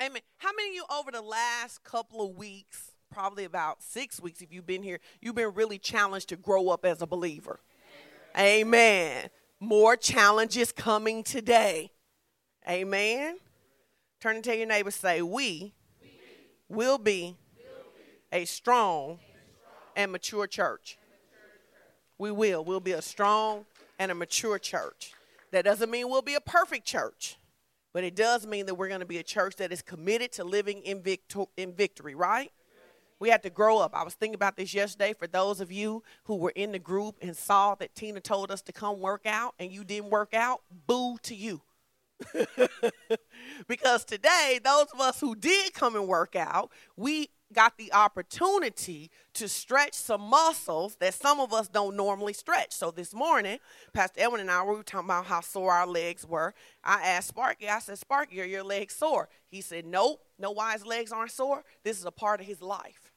Amen. How many of you over the last couple of weeks, probably about six weeks, if you've been here, you've been really challenged to grow up as a believer? Amen. More challenges coming today. Amen. Turn and tell your neighbor, say, We will be a strong and mature church. We will. We'll be a strong and a mature church. That doesn't mean we'll be a perfect church, but it does mean that we're going to be a church that is committed to living in, victo- in victory, right? We have to grow up. I was thinking about this yesterday for those of you who were in the group and saw that Tina told us to come work out and you didn't work out. Boo to you. because today, those of us who did come and work out, we got the opportunity to stretch some muscles that some of us don't normally stretch. So this morning, Pastor Edwin and I we were talking about how sore our legs were. I asked Sparky, I said, Sparky, are your legs sore? He said, Nope. Know why his legs aren't sore? This is a part of his life.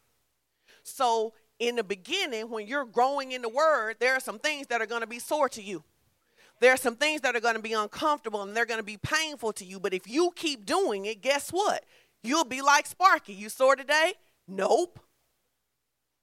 So in the beginning, when you're growing in the word, there are some things that are going to be sore to you. There are some things that are going to be uncomfortable and they're going to be painful to you. But if you keep doing it, guess what? You'll be like Sparky. You sore today? Nope.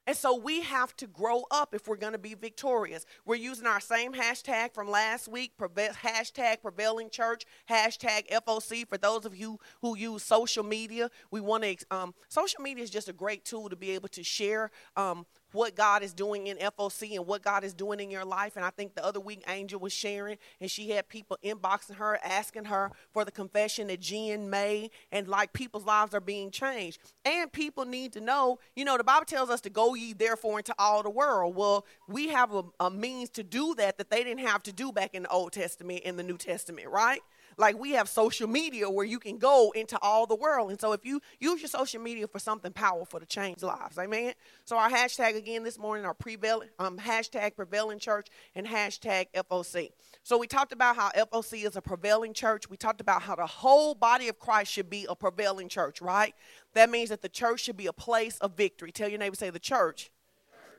And so we have to grow up if we're going to be victorious. We're using our same hashtag from last week, hashtag prevailing church, hashtag FOC. For those of you who use social media, we want to, um, social media is just a great tool to be able to share um, what God is doing in FOC and what God is doing in your life. And I think the other week, Angel was sharing, and she had people inboxing her, asking her for the confession that Jen made, and like people's lives are being changed. And people need to know, you know, the Bible tells us to go ye therefore into all the world. Well, we have a, a means to do that that they didn't have to do back in the Old Testament, in the New Testament, right? Like we have social media where you can go into all the world. And so if you use your social media for something powerful to change lives, amen. So our hashtag again this morning are prevailing um, hashtag prevailing church and hashtag FOC. So we talked about how FOC is a prevailing church. We talked about how the whole body of Christ should be a prevailing church, right? That means that the church should be a place of victory. Tell your neighbor, say the church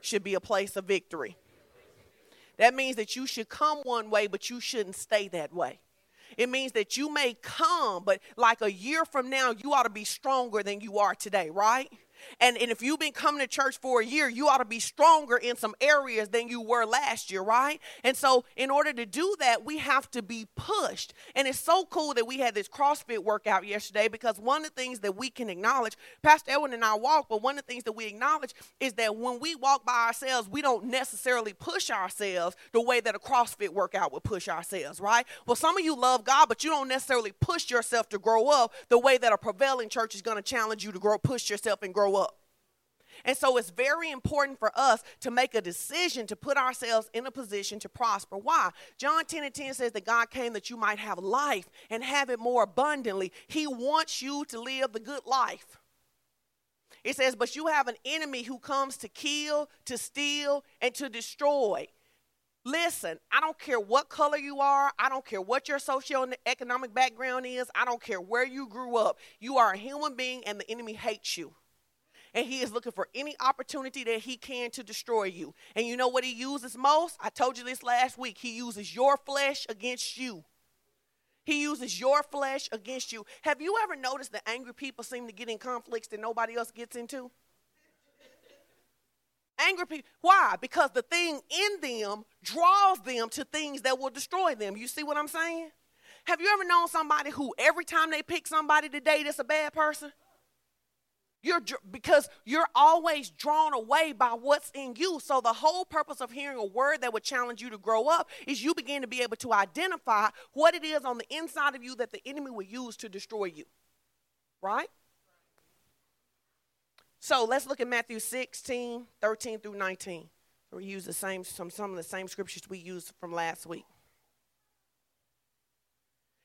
should be a place of victory. That means that you should come one way, but you shouldn't stay that way. It means that you may come, but like a year from now, you ought to be stronger than you are today, right? And, and if you've been coming to church for a year, you ought to be stronger in some areas than you were last year, right? And so, in order to do that, we have to be pushed. And it's so cool that we had this CrossFit workout yesterday because one of the things that we can acknowledge, Pastor Edwin and I walk, but one of the things that we acknowledge is that when we walk by ourselves, we don't necessarily push ourselves the way that a CrossFit workout would push ourselves, right? Well, some of you love God, but you don't necessarily push yourself to grow up the way that a prevailing church is going to challenge you to grow, push yourself and grow grow up. And so it's very important for us to make a decision to put ourselves in a position to prosper. Why? John 10 and 10 says that God came that you might have life and have it more abundantly. He wants you to live the good life. It says, but you have an enemy who comes to kill, to steal, and to destroy. Listen, I don't care what color you are. I don't care what your socioeconomic background is. I don't care where you grew up. You are a human being, and the enemy hates you and he is looking for any opportunity that he can to destroy you. And you know what he uses most? I told you this last week. He uses your flesh against you. He uses your flesh against you. Have you ever noticed that angry people seem to get in conflicts that nobody else gets into? angry people. Why? Because the thing in them draws them to things that will destroy them. You see what I'm saying? Have you ever known somebody who every time they pick somebody to date, it's a bad person? You're because you're always drawn away by what's in you. So the whole purpose of hearing a word that would challenge you to grow up is you begin to be able to identify what it is on the inside of you that the enemy will use to destroy you. Right? So let's look at Matthew 16, 13 through 19. We use the same some, some of the same scriptures we used from last week.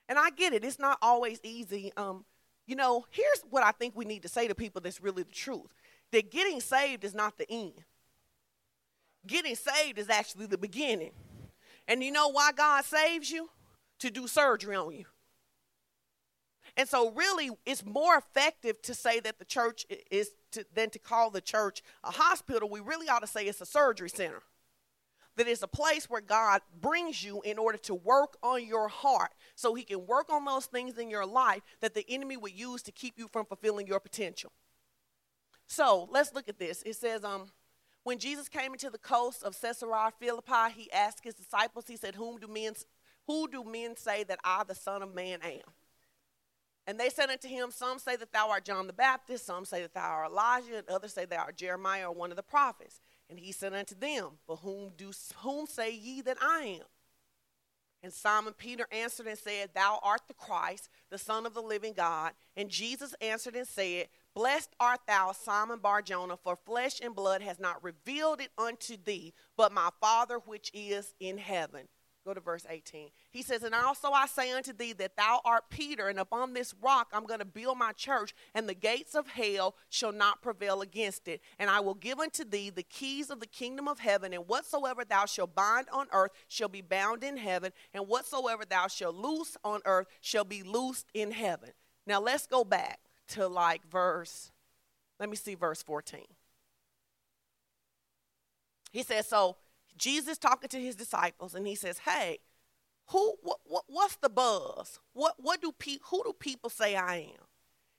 And I get it, it's not always easy. Um, you know, here's what I think we need to say to people that's really the truth that getting saved is not the end, getting saved is actually the beginning. And you know why God saves you? To do surgery on you. And so, really, it's more effective to say that the church is to, than to call the church a hospital. We really ought to say it's a surgery center. That it's a place where God brings you in order to work on your heart so he can work on those things in your life that the enemy would use to keep you from fulfilling your potential. So let's look at this. It says, um, when Jesus came into the coast of Caesarea Philippi, he asked his disciples, he said, Whom do men who do men say that I, the Son of Man, am? And they said unto him, Some say that thou art John the Baptist, some say that thou art Elijah, and others say thou art Jeremiah or one of the prophets. And he said unto them, But whom do whom say ye that I am? And Simon Peter answered and said, Thou art the Christ, the Son of the living God. And Jesus answered and said, Blessed art thou, Simon Barjona, for flesh and blood has not revealed it unto thee, but my Father which is in heaven. Go to verse 18. He says, And also I say unto thee that thou art Peter, and upon this rock I'm going to build my church, and the gates of hell shall not prevail against it. And I will give unto thee the keys of the kingdom of heaven, and whatsoever thou shalt bind on earth shall be bound in heaven, and whatsoever thou shalt loose on earth shall be loosed in heaven. Now let's go back to like verse, let me see verse 14. He says, So Jesus talking to his disciples, and he says, "Hey, who? What? what what's the buzz? What? What do people? Who do people say I am?"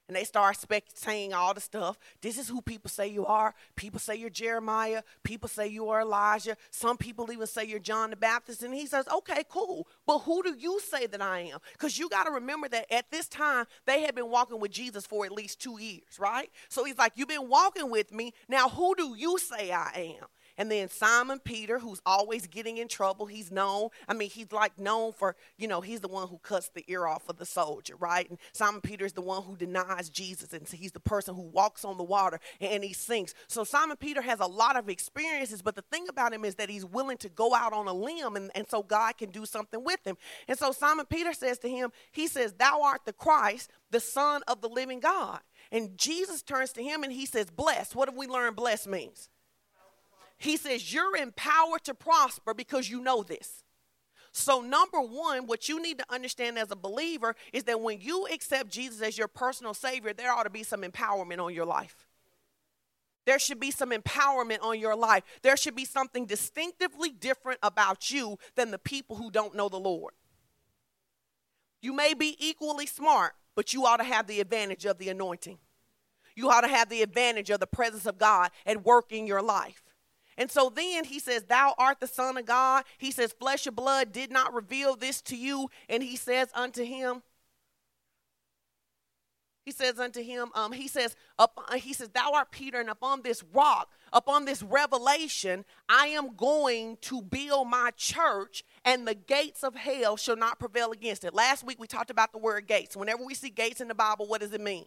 And they start spec- saying all the stuff. This is who people say you are. People say you're Jeremiah. People say you are Elijah. Some people even say you're John the Baptist. And he says, okay, cool. But who do you say that I am? Because you got to remember that at this time, they had been walking with Jesus for at least two years, right? So he's like, You've been walking with me. Now, who do you say I am? And then Simon Peter, who's always getting in trouble. He's known, I mean, he's like known for, you know, he's the one who cuts the ear off of the soldier, right? And Simon Peter is the one who denies Jesus. And he's the person who walks on the water and he sinks. So Simon Peter has a lot of experiences, but the thing about him is that he's willing to go out on a limb and, and so God can do something with him. And so Simon Peter says to him, he says, Thou art the Christ, the Son of the living God. And Jesus turns to him and he says, Blessed. What have we learned blessed means? He says, You're empowered to prosper because you know this. So, number one, what you need to understand as a believer is that when you accept Jesus as your personal Savior, there ought to be some empowerment on your life. There should be some empowerment on your life. There should be something distinctively different about you than the people who don't know the Lord. You may be equally smart, but you ought to have the advantage of the anointing. You ought to have the advantage of the presence of God at work in your life. And so then he says, Thou art the Son of God. He says, Flesh and blood did not reveal this to you. And he says unto him, he says unto him, um, he says, up, he says, Thou art Peter, and upon this rock, upon this revelation, I am going to build my church, and the gates of hell shall not prevail against it. Last week we talked about the word gates. Whenever we see gates in the Bible, what does it mean?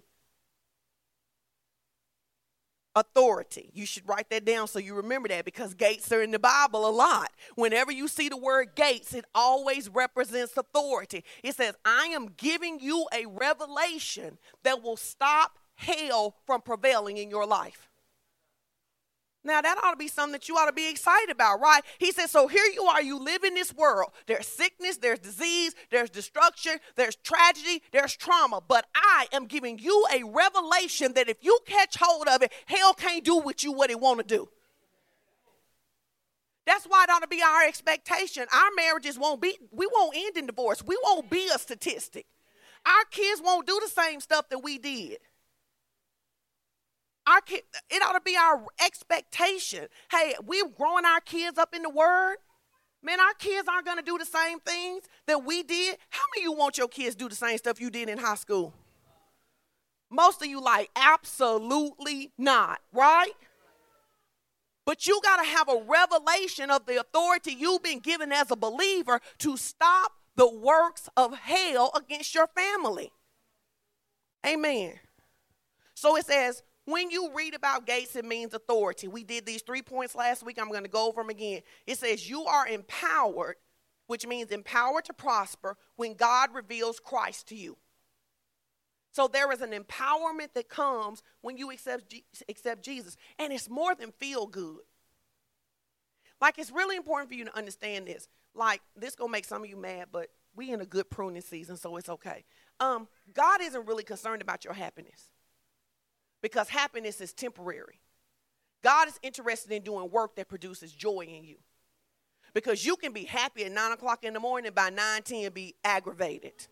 Authority. You should write that down so you remember that because gates are in the Bible a lot. Whenever you see the word gates, it always represents authority. It says, I am giving you a revelation that will stop hell from prevailing in your life. Now, that ought to be something that you ought to be excited about, right? He says, So here you are, you live in this world. There's sickness, there's disease, there's destruction, there's tragedy, there's trauma. But I am giving you a revelation that if you catch hold of it, hell can't do with you what it want to do. That's why it ought to be our expectation. Our marriages won't be, we won't end in divorce. We won't be a statistic. Our kids won't do the same stuff that we did. Our kid, it ought to be our expectation. Hey, we're growing our kids up in the word. Man, our kids aren't going to do the same things that we did. How many of you want your kids do the same stuff you did in high school? Most of you like, absolutely not, right? But you got to have a revelation of the authority you've been given as a believer to stop the works of hell against your family. Amen. So it says, when you read about gates, it means authority. We did these three points last week. I'm going to go over them again. It says, You are empowered, which means empowered to prosper when God reveals Christ to you. So there is an empowerment that comes when you accept, accept Jesus. And it's more than feel good. Like, it's really important for you to understand this. Like, this going to make some of you mad, but we in a good pruning season, so it's okay. Um, God isn't really concerned about your happiness because happiness is temporary. God is interested in doing work that produces joy in you. Because you can be happy at 9 o'clock in the morning, by 9 10 be aggravated.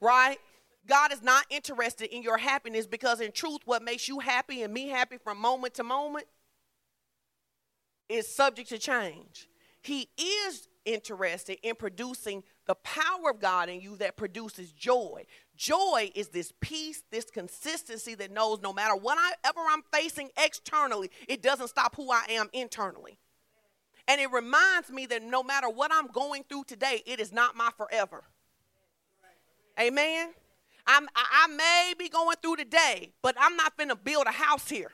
Right? God is not interested in your happiness because, in truth, what makes you happy and me happy from moment to moment is subject to change. He is interested in producing the power of God in you that produces joy. Joy is this peace, this consistency that knows no matter whatever I'm facing externally, it doesn't stop who I am internally. And it reminds me that no matter what I'm going through today, it is not my forever. Amen. I'm, I, may be going through today, but I'm not going to build a house here.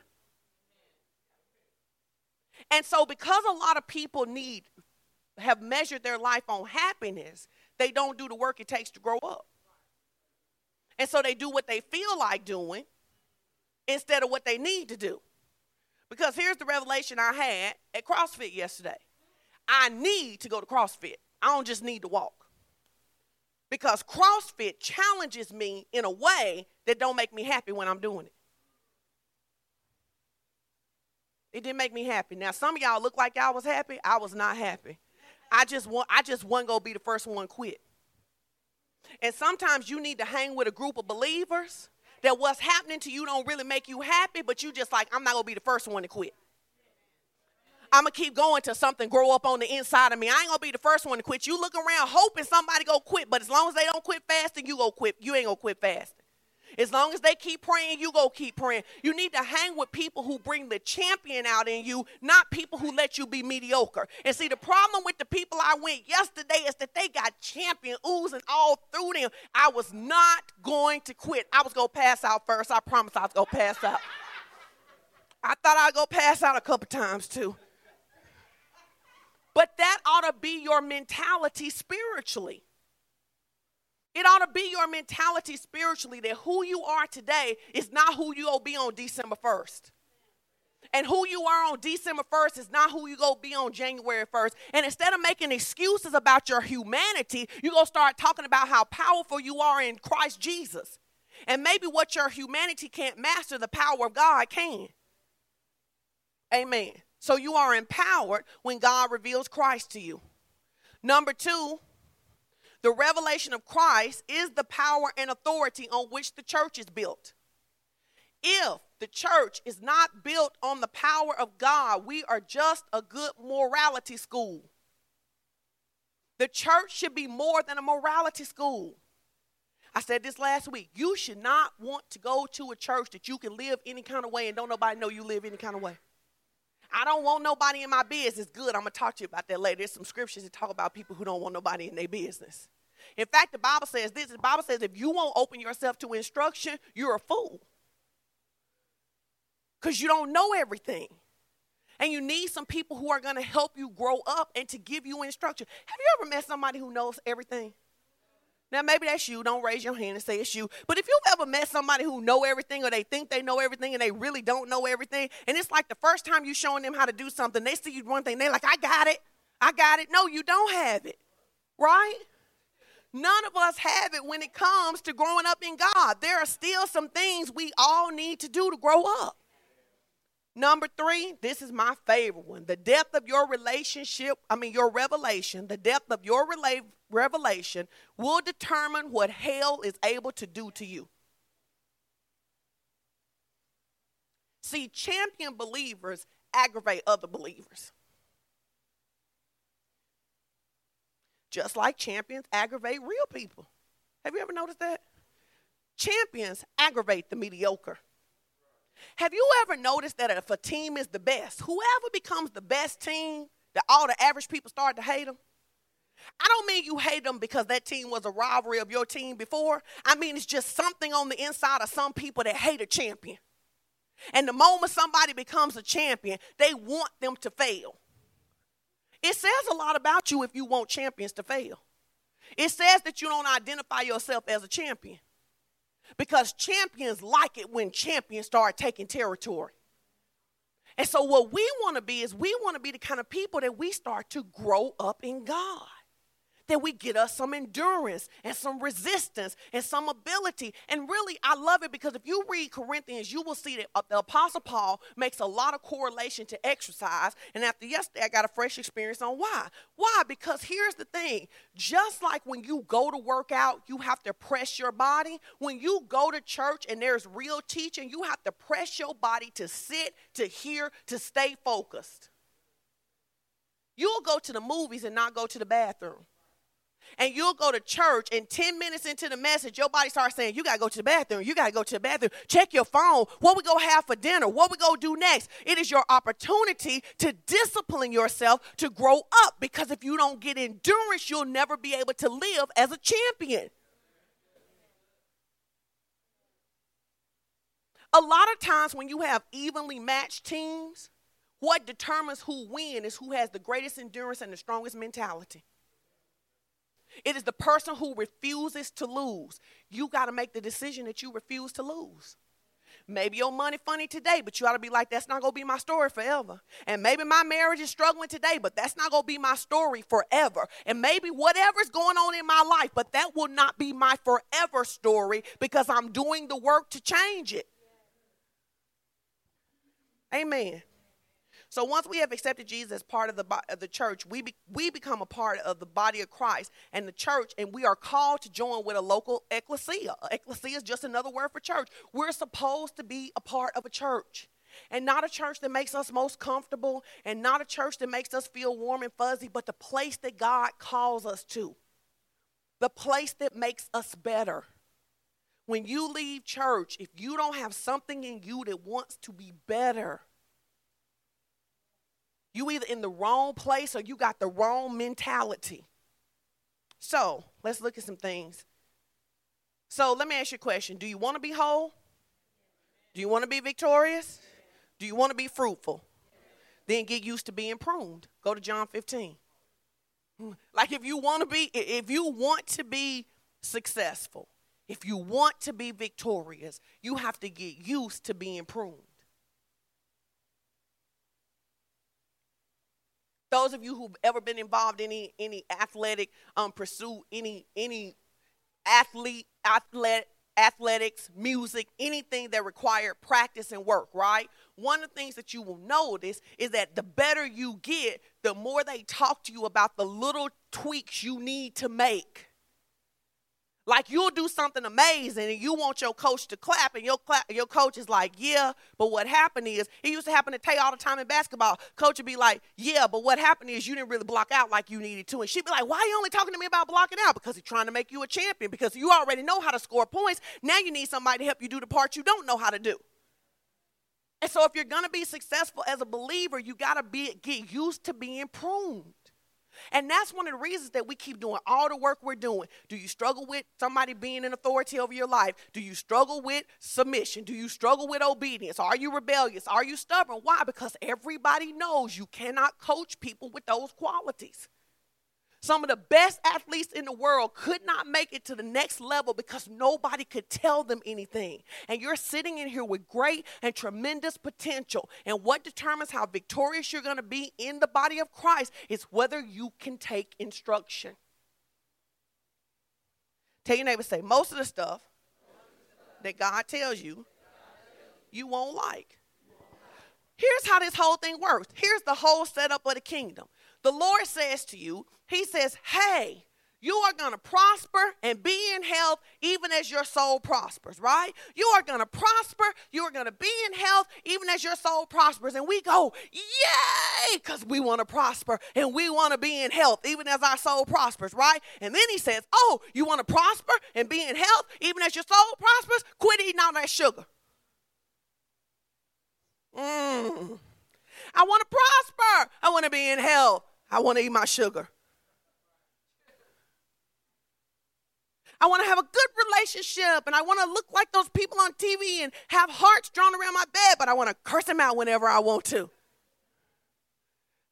And so, because a lot of people need, have measured their life on happiness, they don't do the work it takes to grow up. And so they do what they feel like doing instead of what they need to do. Because here's the revelation I had at CrossFit yesterday I need to go to CrossFit, I don't just need to walk because CrossFit challenges me in a way that don't make me happy when I'm doing it. It didn't make me happy. Now some of y'all look like y'all was happy. I was not happy. I just want I just wasn't gonna be the first one quit. And sometimes you need to hang with a group of believers that what's happening to you don't really make you happy, but you just like, I'm not gonna be the first one to quit. I'm gonna keep going till something grow up on the inside of me. I ain't gonna be the first one to quit. You look around hoping somebody go quit, but as long as they don't quit fasting, you go quit. You ain't gonna quit fasting. As long as they keep praying, you go keep praying. You need to hang with people who bring the champion out in you, not people who let you be mediocre. And see, the problem with the people I went yesterday is that they got champion oozing all through them. I was not going to quit. I was gonna pass out first. I promise I was gonna pass out. I thought I'd go pass out a couple times too. But that ought to be your mentality spiritually. It ought to be your mentality spiritually that who you are today is not who you'll be on December 1st. And who you are on December 1st is not who you go be on January 1st. And instead of making excuses about your humanity, you're going to start talking about how powerful you are in Christ Jesus. And maybe what your humanity can't master, the power of God can. Amen. So you are empowered when God reveals Christ to you. Number two, the revelation of Christ is the power and authority on which the church is built. If the church is not built on the power of God, we are just a good morality school. The church should be more than a morality school. I said this last week. You should not want to go to a church that you can live any kind of way and don't nobody know you live any kind of way. I don't want nobody in my business. Good. I'm to talk to you about that later. There's some scriptures that talk about people who don't want nobody in their business. In fact, the Bible says this the Bible says if you won't open yourself to instruction, you're a fool. Because you don't know everything. And you need some people who are going to help you grow up and to give you instruction. Have you ever met somebody who knows everything? Now maybe that's you. Don't raise your hand and say it's you. But if you've ever met somebody who know everything or they think they know everything and they really don't know everything, and it's like the first time you showing them how to do something, they see you one thing, they're like, I got it. I got it. No, you don't have it. Right? None of us have it when it comes to growing up in God. There are still some things we all need to do to grow up. Number three, this is my favorite one. The depth of your relationship, I mean, your revelation, the depth of your rela- revelation will determine what hell is able to do to you. See, champion believers aggravate other believers. Just like champions aggravate real people. Have you ever noticed that? Champions aggravate the mediocre. Have you ever noticed that if a team is the best, whoever becomes the best team, that all the average people start to hate them? I don't mean you hate them because that team was a rivalry of your team before. I mean it's just something on the inside of some people that hate a champion. And the moment somebody becomes a champion, they want them to fail. It says a lot about you if you want champions to fail. It says that you don't identify yourself as a champion because champions like it when champions start taking territory. And so, what we want to be is we want to be the kind of people that we start to grow up in God that we get us some endurance and some resistance and some ability. And really, I love it because if you read Corinthians, you will see that uh, the Apostle Paul makes a lot of correlation to exercise. And after yesterday, I got a fresh experience on why. Why? Because here's the thing just like when you go to work out, you have to press your body. When you go to church and there's real teaching, you have to press your body to sit, to hear, to stay focused. You'll go to the movies and not go to the bathroom. And you'll go to church, and 10 minutes into the message, your body starts saying, You got to go to the bathroom. You got to go to the bathroom. Check your phone. What we go have for dinner? What we go do next? It is your opportunity to discipline yourself to grow up because if you don't get endurance, you'll never be able to live as a champion. A lot of times when you have evenly matched teams, what determines who wins is who has the greatest endurance and the strongest mentality. It is the person who refuses to lose. You got to make the decision that you refuse to lose. Maybe your money funny today, but you ought to be like, that's not going to be my story forever. And maybe my marriage is struggling today, but that's not going to be my story forever. And maybe whatever's going on in my life, but that will not be my forever story because I'm doing the work to change it. Amen. So once we have accepted Jesus as part of the, of the church, we, be, we become a part of the body of Christ and the church, and we are called to join with a local ecclesia. Ecclesia is just another word for church. We're supposed to be a part of a church. And not a church that makes us most comfortable, and not a church that makes us feel warm and fuzzy, but the place that God calls us to. The place that makes us better. When you leave church, if you don't have something in you that wants to be better, you either in the wrong place or you got the wrong mentality. So let's look at some things. So let me ask you a question. Do you want to be whole? Do you want to be victorious? Do you want to be fruitful? Then get used to being pruned. Go to John 15. Like if you want to be, if you want to be successful, if you want to be victorious, you have to get used to being pruned. Those of you who've ever been involved in any any athletic um, pursuit, any any athlete, athletics, music, anything that required practice and work, right? One of the things that you will notice is that the better you get, the more they talk to you about the little tweaks you need to make. Like you'll do something amazing and you want your coach to clap, and your your coach is like, "Yeah," but what happened is it used to happen to Tay all the time in basketball. Coach would be like, "Yeah," but what happened is you didn't really block out like you needed to, and she'd be like, "Why are you only talking to me about blocking out?" Because he's trying to make you a champion. Because you already know how to score points. Now you need somebody to help you do the part you don't know how to do. And so, if you're gonna be successful as a believer, you gotta be get used to being pruned. And that's one of the reasons that we keep doing all the work we're doing. Do you struggle with somebody being an authority over your life? Do you struggle with submission? Do you struggle with obedience? Are you rebellious? Are you stubborn? Why? Because everybody knows you cannot coach people with those qualities. Some of the best athletes in the world could not make it to the next level because nobody could tell them anything. And you're sitting in here with great and tremendous potential. And what determines how victorious you're going to be in the body of Christ is whether you can take instruction. Tell your neighbor, say, most of the stuff that God tells you, you won't like. Here's how this whole thing works. Here's the whole setup of the kingdom. The Lord says to you, He says, Hey, you are going to prosper and be in health even as your soul prospers, right? You are going to prosper. You are going to be in health even as your soul prospers. And we go, yay, because we want to prosper and we want to be in health even as our soul prospers, right? And then he says, oh, you want to prosper and be in health even as your soul prospers? Quit eating all that sugar. Mm. I want to prosper. I want to be in health. I want to eat my sugar. I want to have a good relationship and I want to look like those people on TV and have hearts drawn around my bed, but I want to curse them out whenever I want to.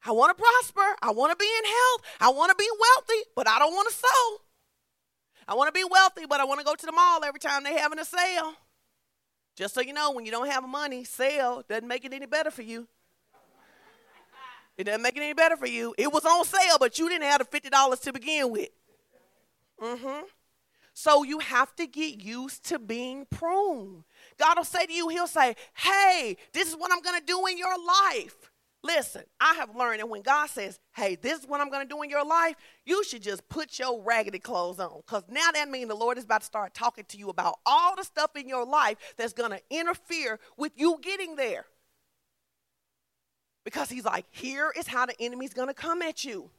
I want to prosper. I want to be in health. I want to be wealthy, but I don't want to sow. I want to be wealthy, but I want to go to the mall every time they're having a sale. Just so you know, when you don't have money, sale doesn't make it any better for you. It doesn't make it any better for you. It was on sale, but you didn't have the $50 to begin with. Mm-hmm. So you have to get used to being pruned. God will say to you, He'll say, Hey, this is what I'm to do in your life. Listen, I have learned that when God says, Hey, this is what I'm to do in your life, you should just put your raggedy clothes on. Because now that means the Lord is about to start talking to you about all the stuff in your life that's to interfere with you getting. Because He's like, Here is how the enemy's to come at you.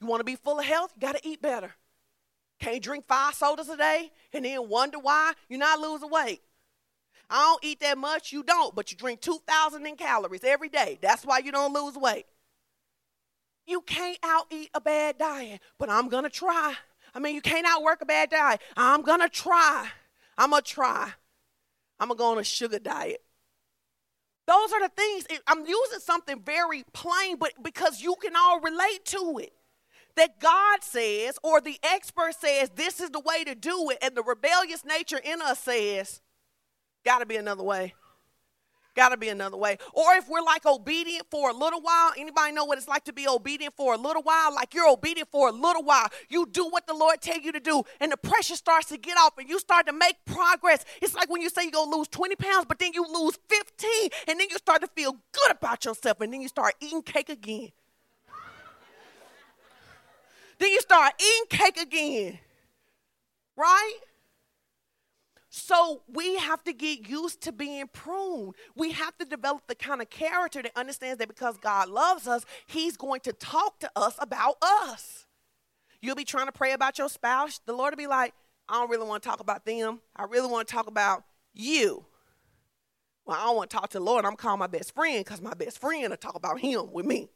You want to be full of health? You got to eat better. Can't drink five sodas a day and then wonder why you're not losing weight. I don't eat that much, you don't, but you drink 2,000 in calories every day. That's why you don't lose weight. You can't out eat a bad diet, but I'm gonna try. I mean, you can't outwork a bad diet. I'm gonna try. I'm gonna try. I'm gonna go on a sugar diet. Those are the things. I'm using something very plain, but because you can all relate to it that God says or the expert says this is the way to do it, and the rebellious nature in us says, gotta be another way. Gotta be another way. Or if we're like obedient for a little while, anybody know what it's like to be obedient for a little while? Like you're obedient for a little while. You do what the Lord tell you to do, and the pressure starts to get off, and you start to make progress. It's like when you say you're gonna lose 20 pounds, but then you lose 15, and then you start to feel good about yourself, and then you start eating cake again. Then you start eating cake again. Right? So we have to get used to being pruned. We have to develop the kind of character that understands that because God loves us, He's going to talk to us about us. You'll be trying to pray about your spouse. The Lord will be like, I don't really want to talk about them. I really want to talk about you. Well, I don't want to talk to the Lord. I'm calling my best friend because my best friend will talk about him with me.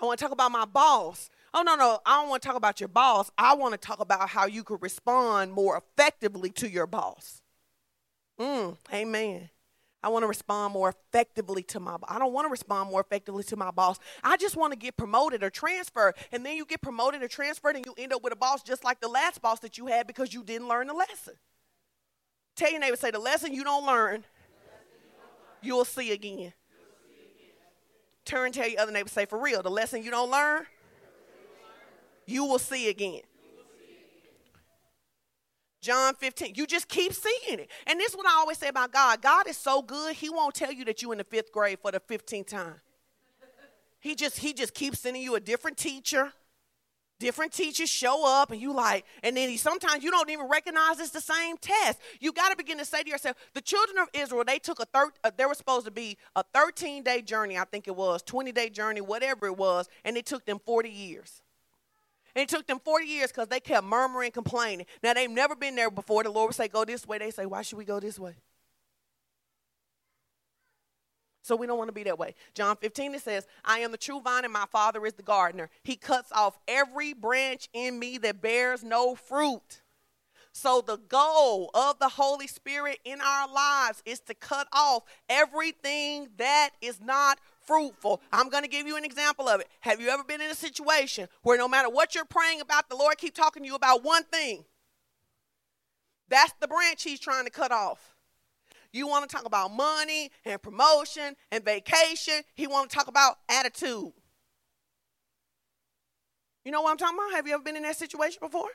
I want to talk about my boss. Oh, no, no, I don't want to talk about your boss. I want to talk about how you could respond more effectively to your boss. Mm, amen. I want to respond more effectively to my I don't want to respond more effectively to my boss. I just want to get promoted or transferred. And then you get promoted or transferred and you end up with a boss just like the last boss that you had because you didn't learn the lesson. Tell your neighbor, say the lesson you don't learn, you will see again. Turn tell your other neighbor, say, for real, the lesson you don't learn, you will see again. John 15. You just keep seeing it. And this is what I always say about God. God is so good, he won't tell you that you're in the fifth grade for the 15th time. He just he just keeps sending you a different teacher different teachers show up and you like and then he, sometimes you don't even recognize it's the same test you got to begin to say to yourself the children of israel they took a third uh, they were supposed to be a 13 day journey i think it was 20 day journey whatever it was and it took them 40 years and it took them 40 years because they kept murmuring complaining now they've never been there before the lord would say go this way they say why should we go this way so we don't want to be that way. John 15, it says, I am the true vine and my father is the gardener. He cuts off every branch in me that bears no fruit. So the goal of the Holy Spirit in our lives is to cut off everything that is not fruitful. I'm going to give you an example of it. Have you ever been in a situation where no matter what you're praying about, the Lord keep talking to you about one thing? That's the branch he's trying to cut off. You want to talk about money and promotion and vacation. He want to talk about attitude. You know what I'm talking about? Have you ever been in that situation before?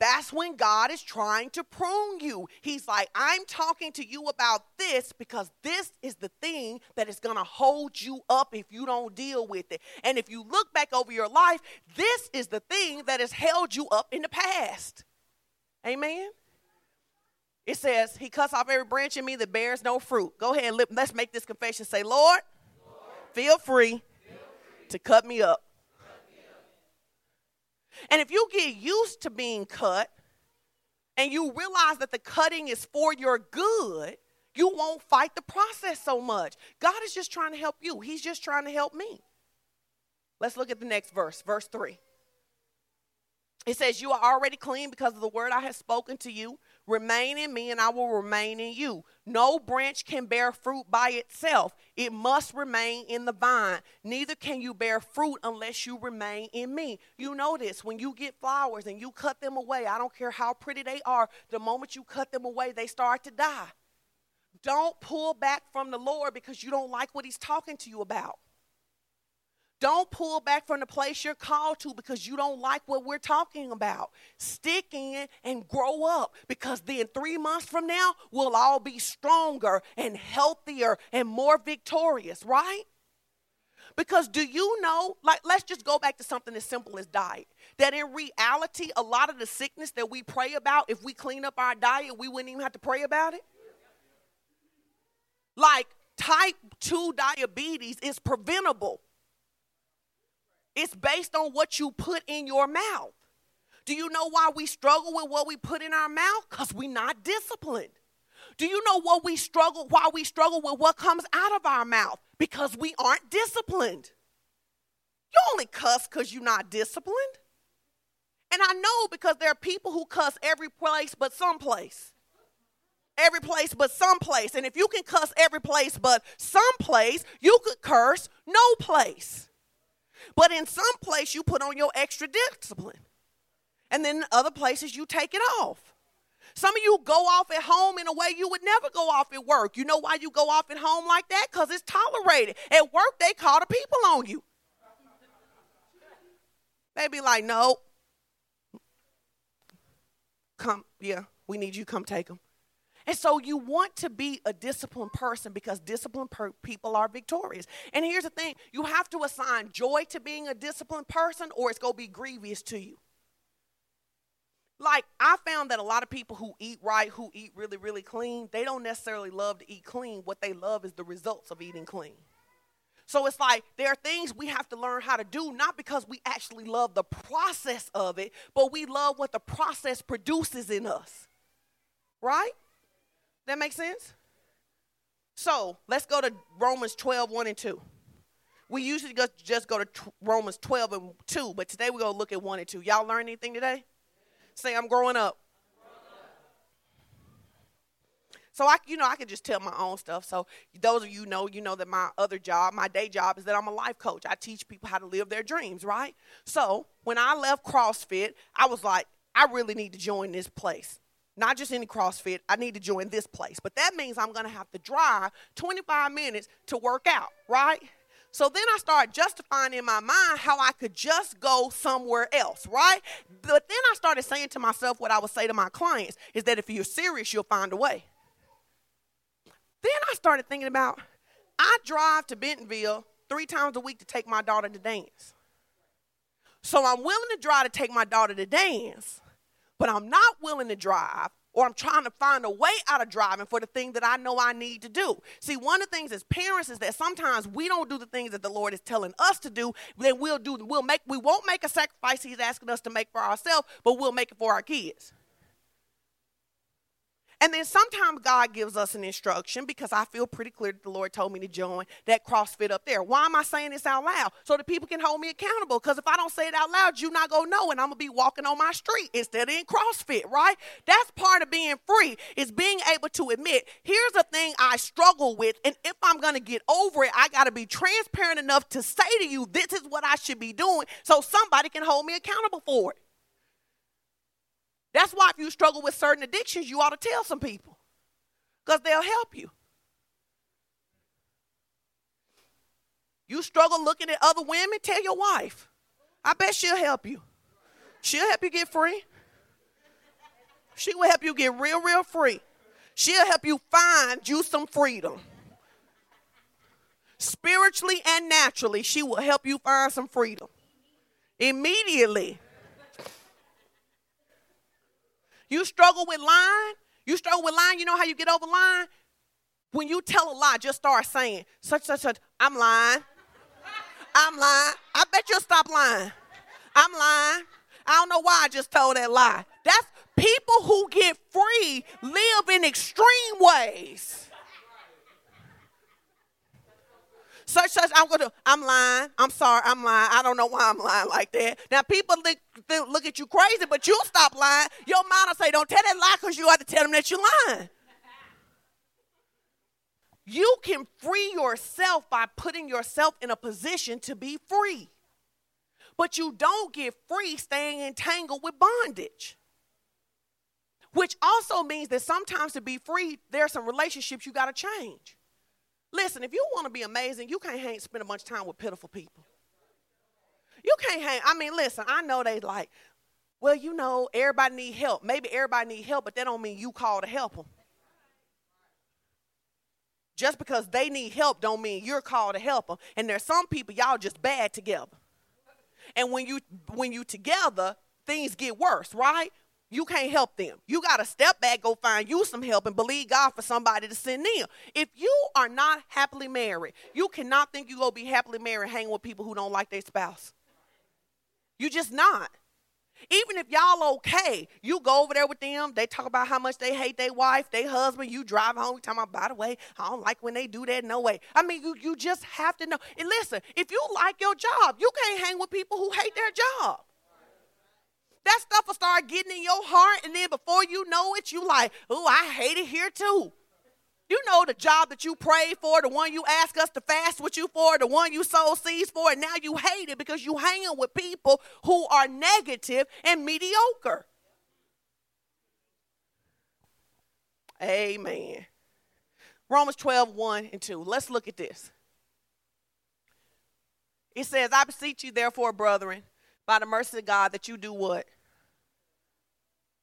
That's when God is trying to prune you. He's like, I'm talking to you about this because this is the thing that is going to hold you up if you don't deal with it. And if you look back over your life, this is the thing that has held you up in the past. Amen? It says, He cuts off every branch in me that bears no fruit. Go ahead, let's make this confession. Say, Lord, Lord feel, free feel free to cut me up. And if you get used to being cut and you realize that the cutting is for your good, you won't fight the process so much. God is just trying to help you, He's just trying to help me. Let's look at the next verse, verse 3. It says, You are already clean because of the word I have spoken to you. Remain in me, and I will remain in you. No branch can bear fruit by itself, it must remain in the vine. Neither can you bear fruit unless you remain in me. You know this when you get flowers and you cut them away, I don't care how pretty they are, the moment you cut them away, they start to die. Don't pull back from the Lord because you don't like what He's talking to you about. Don't pull back from the place you're called to because you don't like what we're talking about. Stick in and grow up because then three months from now, we'll all be stronger and healthier and more victorious, right? Because do you know, like, let's just go back to something as simple as diet. That in reality, a lot of the sickness that we pray about, if we clean up our diet, we wouldn't even have to pray about it. Like, type 2 diabetes is preventable it's based on what you put in your mouth. Do you know why we struggle with what we put in our mouth? Because we're not disciplined. Do you know what we struggle, why we struggle with what comes out of our mouth? Because we aren't disciplined. You only cuss because you're not disciplined. And I know because there are people who cuss every place but some place. Every place but some place. And if you can cuss every place but some place, you could curse no place. But in some place, you put on your extra discipline. And then other places, you take it off. Some of you go off at home in a way you would never go off at work. You know why you go off at home like that? Because it's tolerated. At work, they call the people on you. They be like, no. Come, yeah, we need you. Come take them. And so you want to be a disciplined person because disciplined per- people are victorious. And here's the thing you have to assign joy to being a disciplined person, or it's going to be grievous to you. Like, I found that a lot of people who eat right, who eat really, really clean, they don't necessarily love to eat clean. What they love is the results of eating clean. So it's like there are things we have to learn how to do, not because we actually love the process of it, but we love what the process produces in us. Right? That makes sense? So let's go to Romans 12, 1 and 2. We usually just go to Romans 12 and 2, but today we're going to look at 1 and 2. Y'all learn anything today? Say, I'm growing up. So I, you know, I can just tell my own stuff. So those of you know, you know that my other job, my day job, is that I'm a life coach. I teach people how to live their dreams, right? So when I left CrossFit, I was like, I really need to join this place not just any CrossFit. I need to join this place. But that means I'm going to have to drive 25 minutes to work out, right? So then I started justifying in my mind how I could just go somewhere else, right? But then I started saying to myself what I would say to my clients is that if you're serious, you'll find a way. Then I started thinking about I drive to Bentonville three times a week to take my daughter to dance. So I'm willing to drive to take my daughter to dance but I'm not willing to drive or I'm trying to find a way out of driving for the thing that I know I need to do. See, one of the things as parents is that sometimes we don't do the things that the Lord is telling us to do. Then we'll do we'll make we won't make a sacrifice He's asking us to make for ourselves, but we'll make it for our kids. And then sometimes God gives us an instruction because I feel pretty clear that the Lord told me to join that CrossFit up there. Why am I saying this out loud? So that people can hold me accountable. Because if I don't say it out loud, you're not going to know, and I'm going to be walking on my street instead of in CrossFit, right? That's part of being free, is being able to admit, here's a thing I struggle with, and if I'm going to get over it, I got to be transparent enough to say to you, this is what I should be doing, so somebody can hold me accountable for it. That's why if you struggle with certain addictions, you ought to tell some people because they'll help you. You struggle looking at other women, tell your wife. I bet she'll help you. She'll help you get free. She will help you get real, real free. She'll help you find you some freedom. Spiritually and naturally, she will help you find some freedom. Immediately. You struggle with lying? You struggle with lying? You know how you get over lying? When you tell a lie, just start saying, such, such, such, I'm lying. I'm lying. I bet you'll stop lying. I'm lying. I don't know why I just told that lie. That's people who get free live in extreme ways. Such such I'm gonna I'm lying. I'm sorry, I'm lying. I don't know why I'm lying like that. Now people look, look at you crazy, but you'll stop lying. Your mom will say, Don't tell that lie because you have to tell them that you're lying. You can free yourself by putting yourself in a position to be free. But you don't get free staying entangled with bondage. Which also means that sometimes to be free, there are some relationships you got to change. Listen, if you want to be amazing, you can't hang, spend a bunch of time with pitiful people. You can't hang. I mean, listen, I know they like, well, you know, everybody need help. Maybe everybody need help, but that don't mean you call to help them. Just because they need help don't mean you're called to help them. And there's some people y'all just bad together. And when you when you together, things get worse, right? You can't help them. You got to step back, go find you some help, and believe God for somebody to send them. If you are not happily married, you cannot think you're going to be happily married hanging with people who don't like their spouse. You just not. Even if y'all okay, you go over there with them. They talk about how much they hate their wife, their husband. You drive home, you talking about, by the way, I don't like when they do that. No way. I mean, you, you just have to know. And listen, if you like your job, you can't hang with people who hate their job. That stuff will start getting in your heart, and then before you know it, you like, oh, I hate it here too. You know the job that you prayed for, the one you asked us to fast with you for, the one you sowed seeds for, and now you hate it because you hanging with people who are negative and mediocre. Amen. Romans 12, 1 and 2. Let's look at this. It says, I beseech you, therefore, brethren, by the mercy of God, that you do what?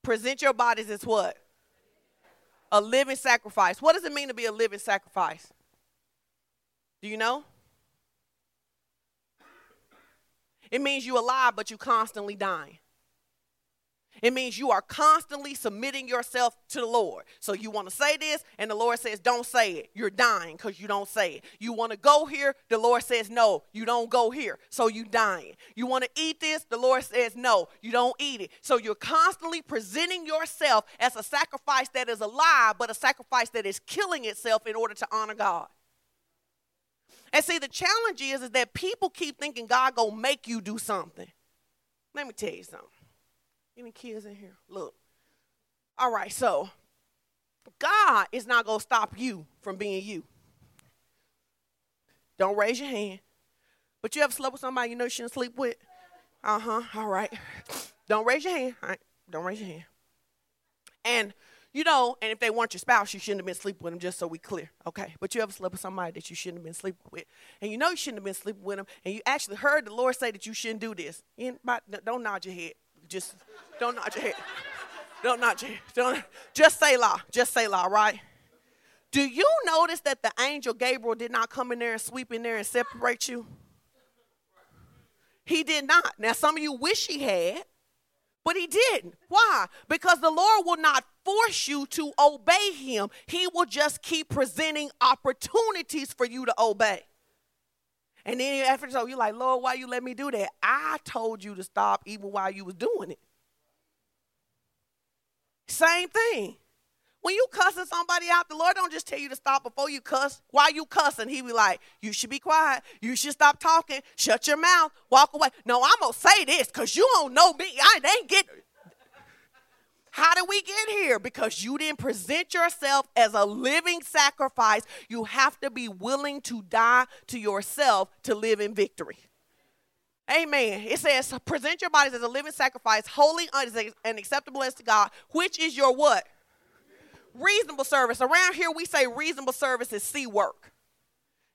Present your bodies as what? a living sacrifice. What does it mean to be a living sacrifice? Do you know? It means you alive, but you constantly dying. It means you are constantly submitting yourself to the Lord. So you want to say this, and the Lord says, Don't say it. You're dying because you don't say it. You want to go here, the Lord says, No, you don't go here. So you dying. You want to eat this, the Lord says, No, you don't eat it. So you're constantly presenting yourself as a sacrifice that is alive, but a sacrifice that is killing itself in order to honor God. And see, the challenge is, is that people keep thinking God gonna make you do something. Let me tell you something. Any kids in here? Look. All right, so God is not going to stop you from being you. Don't raise your hand. But you ever slept with somebody you know you shouldn't sleep with? Uh huh. All right. Don't raise your hand. All right. Don't raise your hand. And you know, and if they weren't your spouse, you shouldn't have been sleeping with them, just so we clear, okay? But you ever slept with somebody that you shouldn't have been sleeping with, and you know you shouldn't have been sleeping with them, and you actually heard the Lord say that you shouldn't do this. don't nod your head. Just don't nod your head. Don't nod your head. Don't, just say la. Just say la, right? Do you notice that the angel Gabriel did not come in there and sweep in there and separate you? He did not. Now, some of you wish he had, but he didn't. Why? Because the Lord will not force you to obey him, he will just keep presenting opportunities for you to obey. And then after so you're like, Lord, why you let me do that? I told you to stop even while you was doing it. Same thing. When you cussing somebody out, the Lord don't just tell you to stop before you cuss. Why you cussing? He be like, you should be quiet. You should stop talking. Shut your mouth. Walk away. No, I'm gonna say this because you don't know me. I ain't get how did we get here? Because you didn't present yourself as a living sacrifice. You have to be willing to die to yourself to live in victory. Amen. It says, present your bodies as a living sacrifice, holy and acceptable as to God, which is your what? Reasonable service. Around here, we say reasonable service is C work.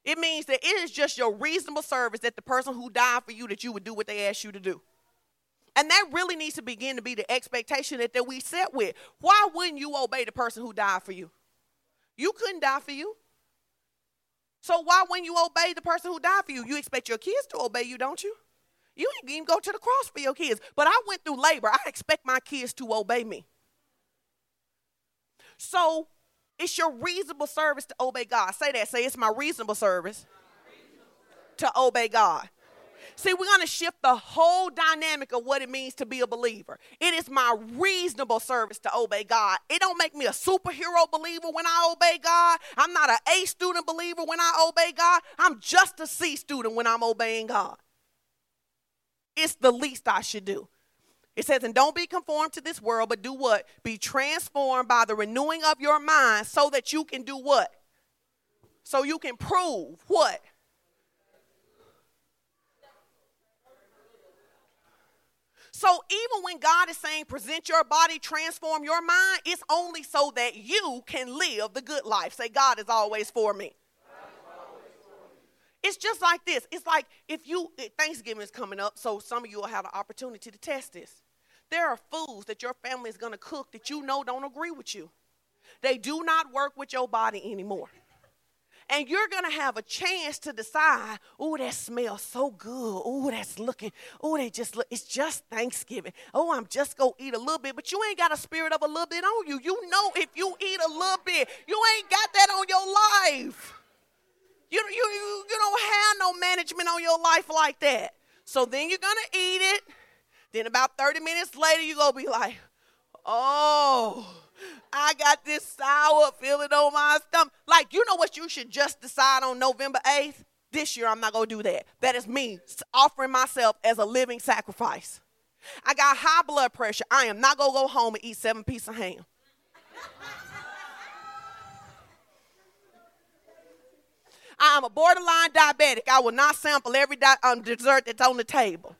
It means that it is just your reasonable service that the person who died for you that you would do what they asked you to do. And that really needs to begin to be the expectation that, that we set with. Why wouldn't you obey the person who died for you? You couldn't die for you. So why when you obey the person who died for you, you expect your kids to obey you, don't you? You ain't even go to the cross for your kids. But I went through labor. I expect my kids to obey me. So it's your reasonable service to obey God. Say that. Say it's my reasonable service to obey God. See, we're going to shift the whole dynamic of what it means to be a believer. It is my reasonable service to obey God. It don't make me a superhero believer when I obey God. I'm not an A student believer when I obey God. I'm just a C student when I'm obeying God. It's the least I should do. It says, and don't be conformed to this world, but do what? Be transformed by the renewing of your mind so that you can do what? So you can prove what? So even when God is saying, present your body, transform your mind, it's only so that you can live the good life. Say, God is always for me. It's just like this. It's like if you, eh, Thanksgiving is coming up, so some of you will have an opportunity to test this. There are foods that your family is going to cook that you know don't agree with you. They do not work with your body anymore. And you're going to have a chance to decide, oh, that smells so good. Oh, that's looking, oh, they just look, it's just Thanksgiving. Oh, I'm just going to eat a little bit. But you ain't got a spirit of a little bit on you. You know if you eat a little bit, you ain't got that on your life. You, you, you, you don't have no management on your life like that. So then you're going to eat it. Then about 30 minutes later, you're going to be like, oh, I got this sour feeling on my stomach. Like, you know what you should just decide on November 8th? This year, I'm not going to do that. That is me offering myself as a living sacrifice. I got high blood pressure. I am not going to go home and eat seven pieces of ham. I'm a borderline diabetic. I will not sample every di- um, dessert that's on the table.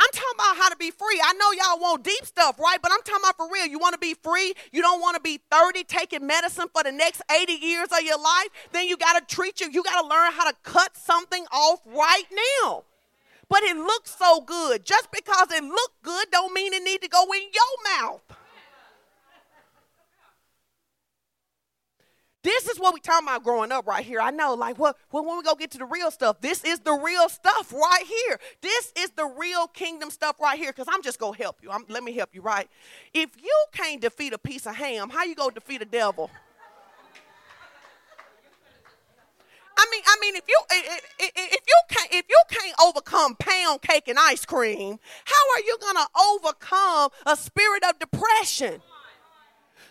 I'm talking about how to be free. I know y'all want deep stuff, right? But I'm talking about for real. You want to be free? You don't want to be 30 taking medicine for the next 80 years of your life? Then you got to treat you. You got to learn how to cut something off right now. But it looks so good. Just because it look good don't mean it need to go in your mouth. This is what we talking about growing up right here. I know, like, well, well, when we go get to the real stuff, this is the real stuff right here. This is the real kingdom stuff right here. Because I'm just gonna help you. I'm, let me help you, right? If you can't defeat a piece of ham, how you gonna defeat a devil? I mean, I mean, if you if you can't if you can't overcome pound cake and ice cream, how are you gonna overcome a spirit of depression?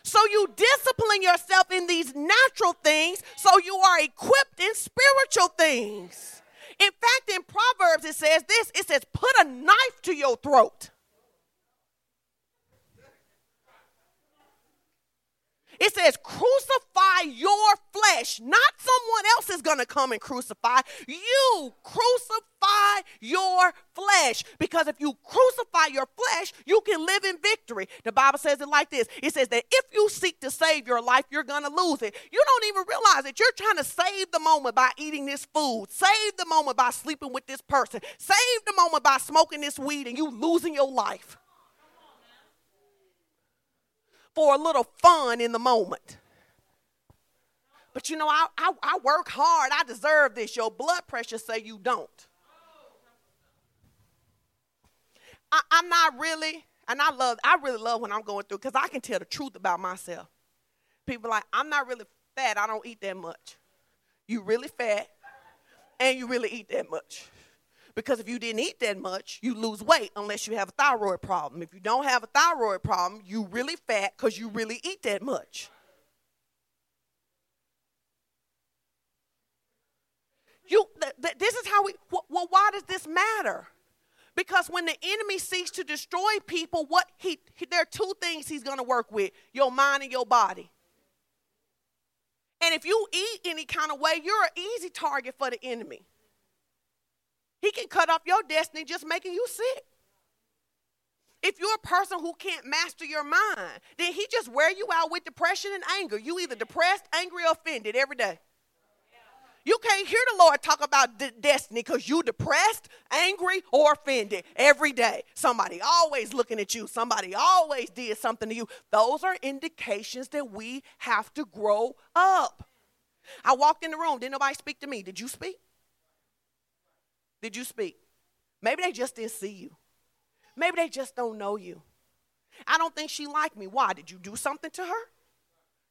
So you discipline yourself in these natural things so you are equipped in spiritual things. In fact, in Proverbs, it says this it says, put a knife to your throat. It says, crucify your flesh. Not someone else is going to come and crucify. You crucify your flesh. Because if you crucify your flesh, you can live in victory. The Bible says it like this it says that if you seek to save your life, you're going to lose it. You don't even realize that you're trying to save the moment by eating this food, save the moment by sleeping with this person, save the moment by smoking this weed, and you losing your life for a little fun in the moment. But you know, I, I, I work hard. I deserve this. Your blood pressure say you don't. I, I'm not really, and I love, I really love when I'm going through because I can tell the truth about myself. People like, I'm not really fat. I don't eat that much. You really fat, and you really eat that much. Because if you didn't eat that much, you lose weight unless you have a thyroid problem. If you don't have a thyroid problem, you really fat because you really eat that much. You, th- th- this is how we, wh- well, why does this matter? Because when the enemy seeks to destroy people, what he, he there are two things he's going to work with your mind and your body. And if you eat any kind of way, you're an easy target for the enemy. He can cut off your destiny just making you sick. If you're a person who can't master your mind, then he just wear you out with depression and anger. You either depressed, angry, or offended every day. You can't hear the Lord talk about d- destiny because you depressed, angry, or offended every day. Somebody always looking at you. Somebody always did something to you. Those are indications that we have to grow up. I walked in the room. Didn't nobody speak to me? Did you speak? Did you speak? Maybe they just didn't see you. Maybe they just don't know you. I don't think she liked me. Why? Did you do something to her?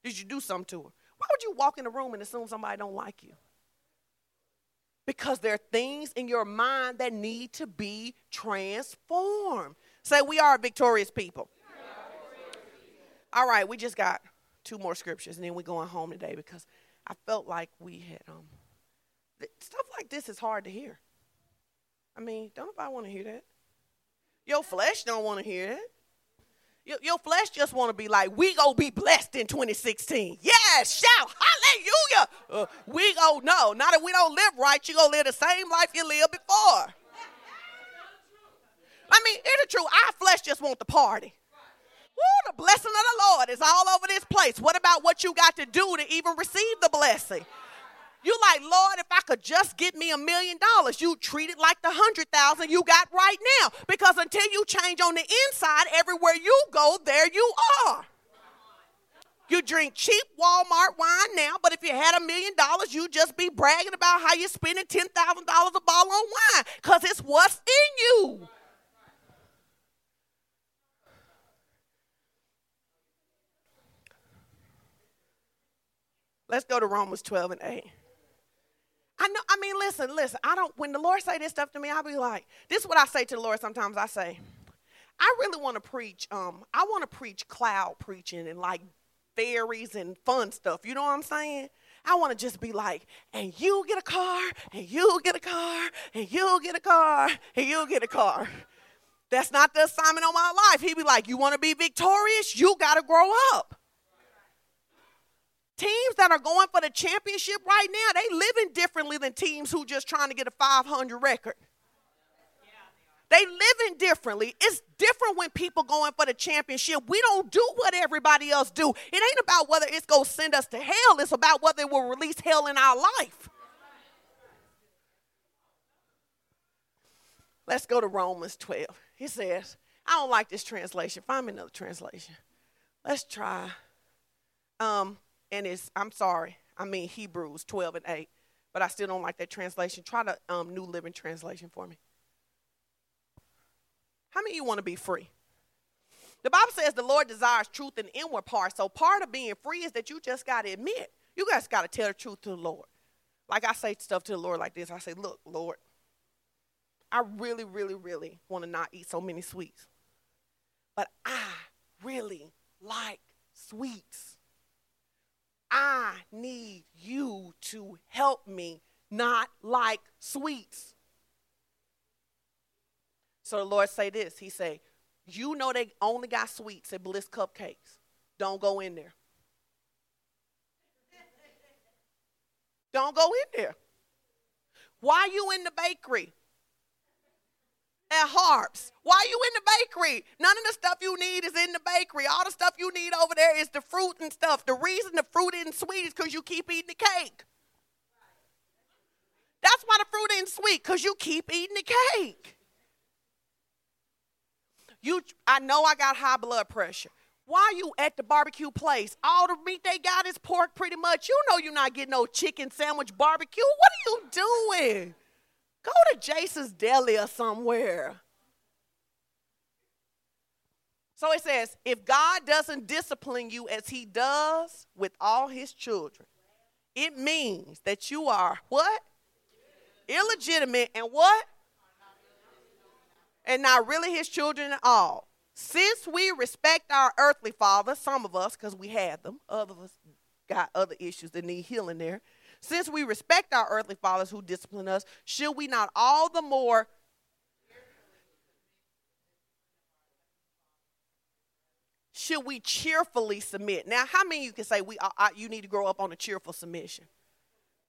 Did you do something to her? Why would you walk in the room and assume somebody don't like you? Because there are things in your mind that need to be transformed. Say, we are victorious people. All right, we just got two more scriptures and then we're going home today because I felt like we had um stuff like this is hard to hear. I mean, don't nobody want to hear that. Your flesh don't want to hear that. Your, your flesh just want to be like, we gonna be blessed in 2016. Shout hallelujah. Uh, we go no, not if we don't live right. you're gonna live the same life you lived before. I mean, it's the truth. Our flesh just want the party. Woo, the blessing of the Lord is all over this place. What about what you got to do to even receive the blessing? You like, Lord, if I could just get me a million dollars, you treat it like the hundred thousand you got right now. Because until you change on the inside, everywhere you go, there you are. You drink cheap Walmart wine now, but if you had a million dollars, you'd just be bragging about how you're spending $10,000 a bottle on wine because it's what's in you. Let's go to Romans 12 and 8. I know, I mean, listen, listen. I don't, when the Lord say this stuff to me, I'll be like, this is what I say to the Lord sometimes. I say, I really want to preach, um, I want to preach cloud preaching and like fairies and fun stuff. You know what I'm saying? I want to just be like, and you get a car, and you get a car, and you get a car, and you get a car. That's not the assignment on my life. He'd be like, you want to be victorious? You got to grow up. Teams that are going for the championship right now, they living differently than teams who just trying to get a 500 record. They living differently. It's different when people going for the championship. We don't do what everybody else do. It ain't about whether it's going to send us to hell. It's about whether it will release hell in our life. Let's go to Romans 12. He says, I don't like this translation. Find me another translation. Let's try. Um, and it's, I'm sorry, I mean Hebrews 12 and 8, but I still don't like that translation. Try the um, New Living Translation for me. How many of you want to be free? The Bible says the Lord desires truth in inward part. So part of being free is that you just got to admit, you guys got to tell the truth to the Lord. Like I say stuff to the Lord like this I say, Look, Lord, I really, really, really want to not eat so many sweets. But I really like sweets. I need you to help me not like sweets. So the Lord say this. He say, you know they only got sweets at Bliss Cupcakes. Don't go in there. Don't go in there. Why you in the bakery? At Harps. Why you in the bakery? None of the stuff you need is in the bakery. All the stuff you need over there is the fruit and stuff. The reason the fruit isn't sweet is because you keep eating the cake. That's why the fruit isn't sweet, because you keep eating the cake. You, I know I got high blood pressure. Why you at the barbecue place? All the meat they got is pork pretty much. You know you're not getting no chicken sandwich barbecue. What are you doing? Go to Jason's Deli or somewhere. So it says, if God doesn't discipline you as he does with all his children, it means that you are what? Illegitimate and what? And not really his children at all. Since we respect our earthly fathers, some of us, because we had them, other of us got other issues that need healing there. Since we respect our earthly fathers who discipline us, should we not all the more should we cheerfully submit? Now, how many of you can say we uh, you need to grow up on a cheerful submission?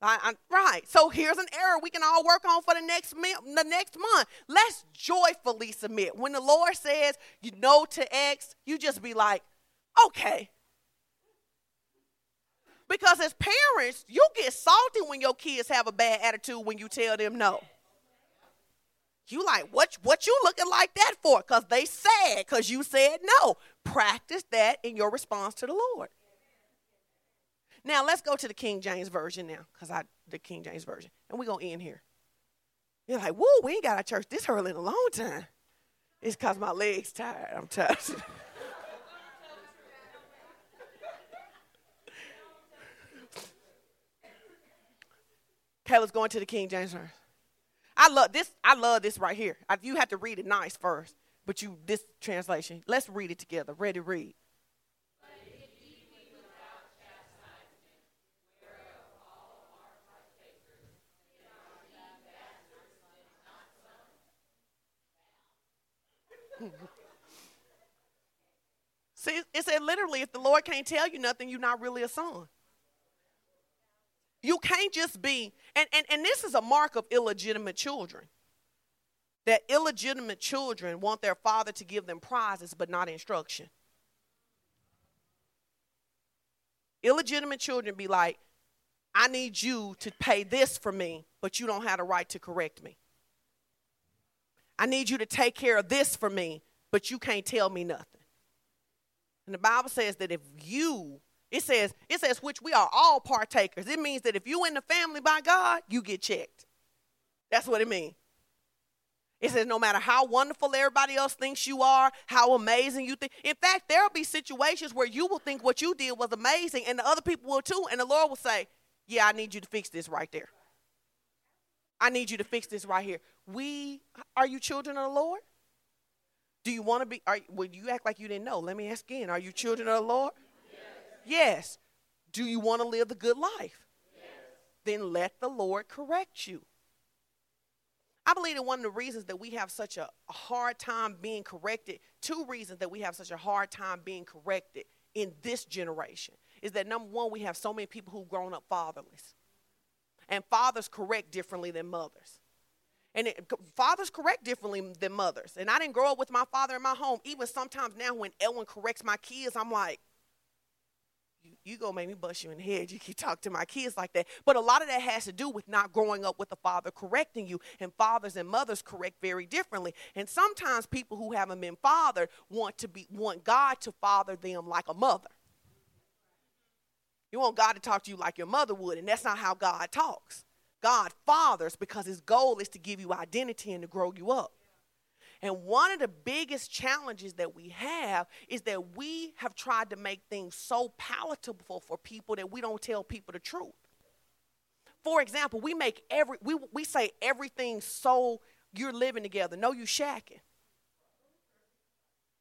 I, I, right. So here's an error we can all work on for the next the next month. Let's joyfully submit. When the Lord says you know to X, you just be like, okay. Because as parents, you get salty when your kids have a bad attitude when you tell them no. You like what what you looking like that for? Because they sad because you said no. Practice that in your response to the Lord. Now let's go to the King James Version now, because I the King James Version. And we're gonna end here. You're like, whoa, we ain't got a church this early in a long time. It's because my legs tired. I'm tired. okay, going to the King James Version. I love this. I love this right here. I, you have to read it nice first, but you this translation. Let's read it together. Ready, read. See, it said literally, if the Lord can't tell you nothing, you're not really a son. You can't just be, and, and, and this is a mark of illegitimate children. That illegitimate children want their father to give them prizes but not instruction. Illegitimate children be like, I need you to pay this for me, but you don't have the right to correct me. I need you to take care of this for me, but you can't tell me nothing. And the Bible says that if you, it says, it says, which we are all partakers. It means that if you in the family by God, you get checked. That's what it means. It says no matter how wonderful everybody else thinks you are, how amazing you think. In fact, there'll be situations where you will think what you did was amazing, and the other people will too, and the Lord will say, Yeah, I need you to fix this right there. I need you to fix this right here. We are you children of the Lord? Do you want to be? Are, you act like you didn't know. Let me ask again. Are you children of the Lord? Yes. yes. Do you want to live the good life? Yes. Then let the Lord correct you. I believe that one of the reasons that we have such a hard time being corrected, two reasons that we have such a hard time being corrected in this generation, is that number one, we have so many people who've grown up fatherless. And fathers correct differently than mothers. And it, fathers correct differently than mothers. And I didn't grow up with my father in my home. Even sometimes now, when Ellen corrects my kids, I'm like, you, you gonna make me bust you in the head. You keep talking to my kids like that. But a lot of that has to do with not growing up with a father correcting you. And fathers and mothers correct very differently. And sometimes people who haven't been fathered want to be want God to father them like a mother. You want God to talk to you like your mother would, and that's not how God talks. God fathers because his goal is to give you identity and to grow you up. And one of the biggest challenges that we have is that we have tried to make things so palatable for people that we don't tell people the truth. For example, we make every we, we say everything so you're living together. No, you shacking.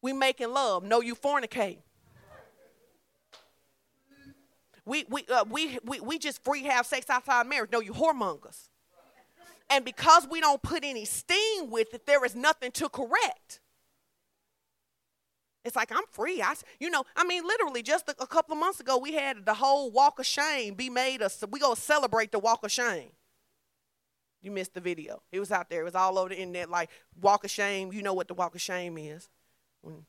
We making love. No, you fornicating. We, we, uh, we, we, we just free have sex outside marriage. No, you whoremongers. And because we don't put any steam with it, there is nothing to correct. It's like I'm free. I, you know, I mean, literally, just a, a couple of months ago, we had the whole walk of shame be made. Us, we go celebrate the walk of shame. You missed the video. It was out there. It was all over the internet. Like walk of shame. You know what the walk of shame is. When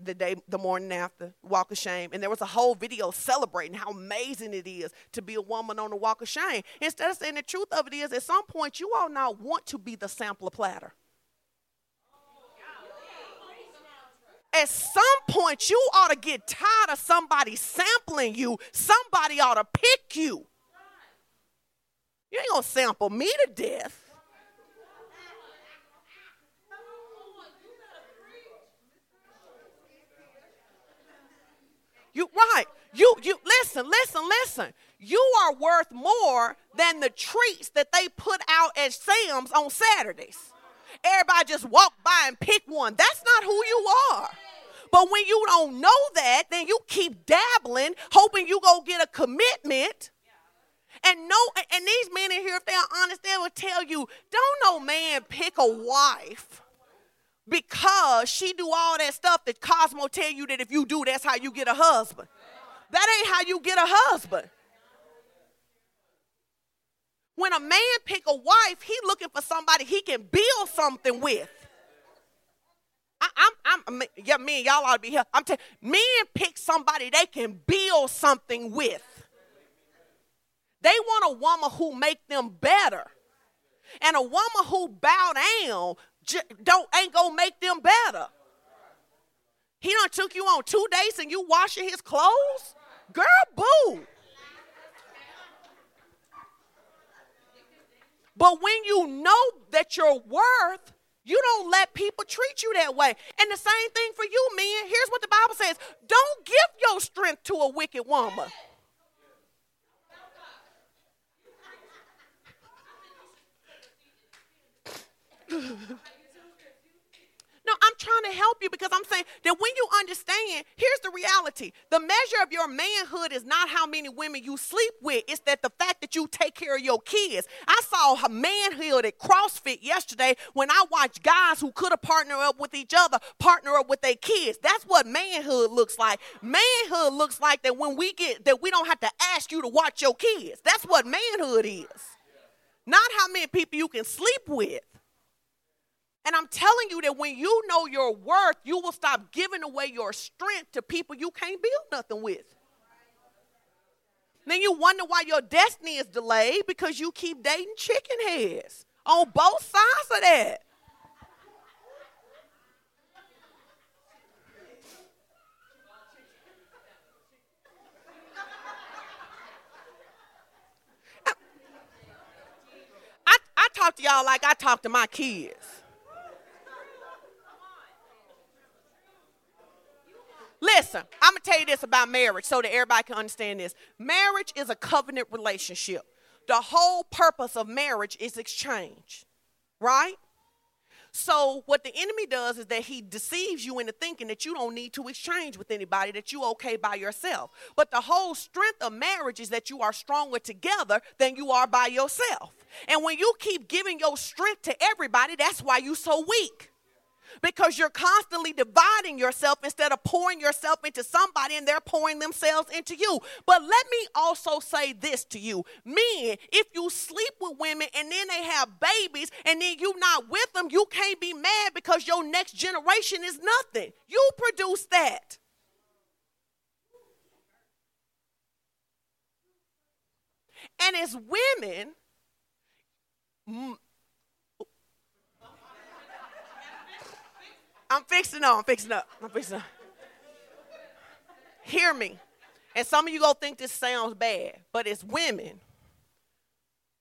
the day the morning after walk of shame and there was a whole video celebrating how amazing it is to be a woman on the walk of shame. Instead of saying the truth of it is at some point you all now want to be the sampler platter. At some point you ought to get tired of somebody sampling you. Somebody ought to pick you. You ain't gonna sample me to death You right. You you listen, listen, listen. You are worth more than the treats that they put out at Sam's on Saturdays. Everybody just walk by and pick one. That's not who you are. But when you don't know that, then you keep dabbling, hoping you go get a commitment. And no, and these men in here, if they're honest, they will tell you, don't no man pick a wife because she do all that stuff that Cosmo tell you that if you do, that's how you get a husband. That ain't how you get a husband. When a man pick a wife, he looking for somebody he can build something with. I, am I'm, yeah, me and y'all ought to be here. I'm telling men pick somebody they can build something with. They want a woman who make them better. And a woman who bow down don't ain't gonna make them better. He done took you on two days and you washing his clothes? Girl, boo. But when you know that you're worth, you don't let people treat you that way. And the same thing for you, men. Here's what the Bible says don't give your strength to a wicked woman. No, I'm trying to help you because I'm saying that when you understand, here's the reality. The measure of your manhood is not how many women you sleep with, it's that the fact that you take care of your kids. I saw a manhood at CrossFit yesterday when I watched guys who could have partnered up with each other partner up with their kids. That's what manhood looks like. Manhood looks like that when we get that we don't have to ask you to watch your kids. That's what manhood is. Not how many people you can sleep with. And I'm telling you that when you know your worth, you will stop giving away your strength to people you can't build nothing with. Then you wonder why your destiny is delayed because you keep dating chicken heads on both sides of that. I, I talk to y'all like I talk to my kids. Listen, I'm gonna tell you this about marriage so that everybody can understand this. Marriage is a covenant relationship. The whole purpose of marriage is exchange, right? So what the enemy does is that he deceives you into thinking that you don't need to exchange with anybody, that you okay by yourself. But the whole strength of marriage is that you are stronger together than you are by yourself. And when you keep giving your strength to everybody, that's why you're so weak because you're constantly dividing yourself instead of pouring yourself into somebody and they're pouring themselves into you. But let me also say this to you men, if you sleep with women and then they have babies and then you're not with them, you can't be mad because your next generation is nothing. You produce that. And as women, I'm fixing up. I'm fixing up. I'm fixing up. Hear me. And some of you go think this sounds bad, but it's women.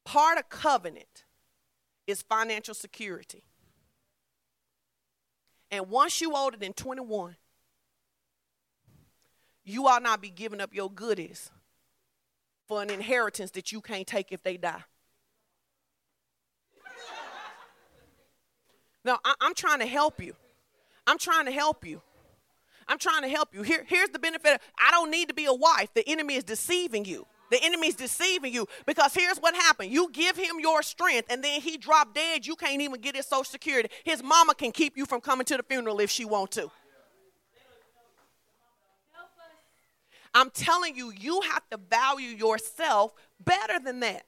Part of covenant is financial security. And once you older than 21, you ought not be giving up your goodies for an inheritance that you can't take if they die. Now, I, am trying to help you. I'm trying to help you. I'm trying to help you. Here, here's the benefit. I don't need to be a wife. The enemy is deceiving you. The enemy is deceiving you because here's what happened. You give him your strength and then he drop dead. You can't even get his social security. His mama can keep you from coming to the funeral if she want to. I'm telling you, you have to value yourself better than that.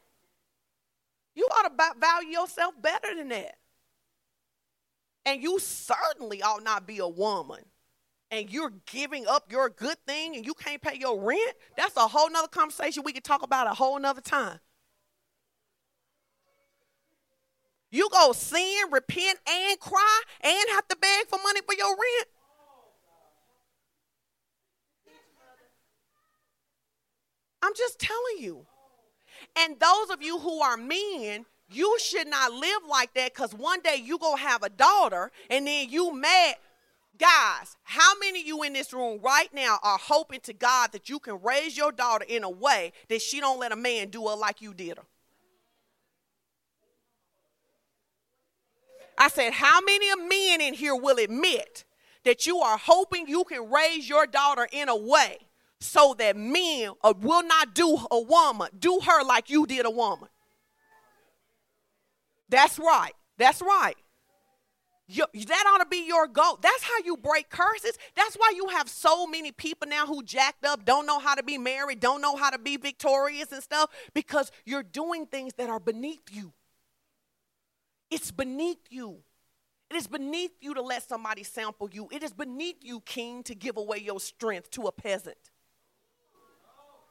You ought to value yourself better than that. And you certainly ought not be a woman. And you're giving up your good thing and you can't pay your rent. That's a whole nother conversation we could talk about a whole nother time. You go sin, repent, and cry, and have to beg for money for your rent. I'm just telling you. And those of you who are men, you should not live like that because one day you to have a daughter and then you mad. Guys, how many of you in this room right now are hoping to God that you can raise your daughter in a way that she don't let a man do her like you did her? I said, how many of men in here will admit that you are hoping you can raise your daughter in a way so that men uh, will not do a woman, do her like you did a woman? That's right. That's right. You, that ought to be your goal. That's how you break curses. That's why you have so many people now who jacked up, don't know how to be married, don't know how to be victorious and stuff, because you're doing things that are beneath you. It's beneath you. It is beneath you to let somebody sample you. It is beneath you, king, to give away your strength to a peasant.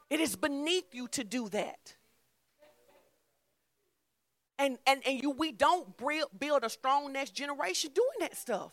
It is beneath you to do that. And, and, and you, we don't build a strong next generation doing that stuff.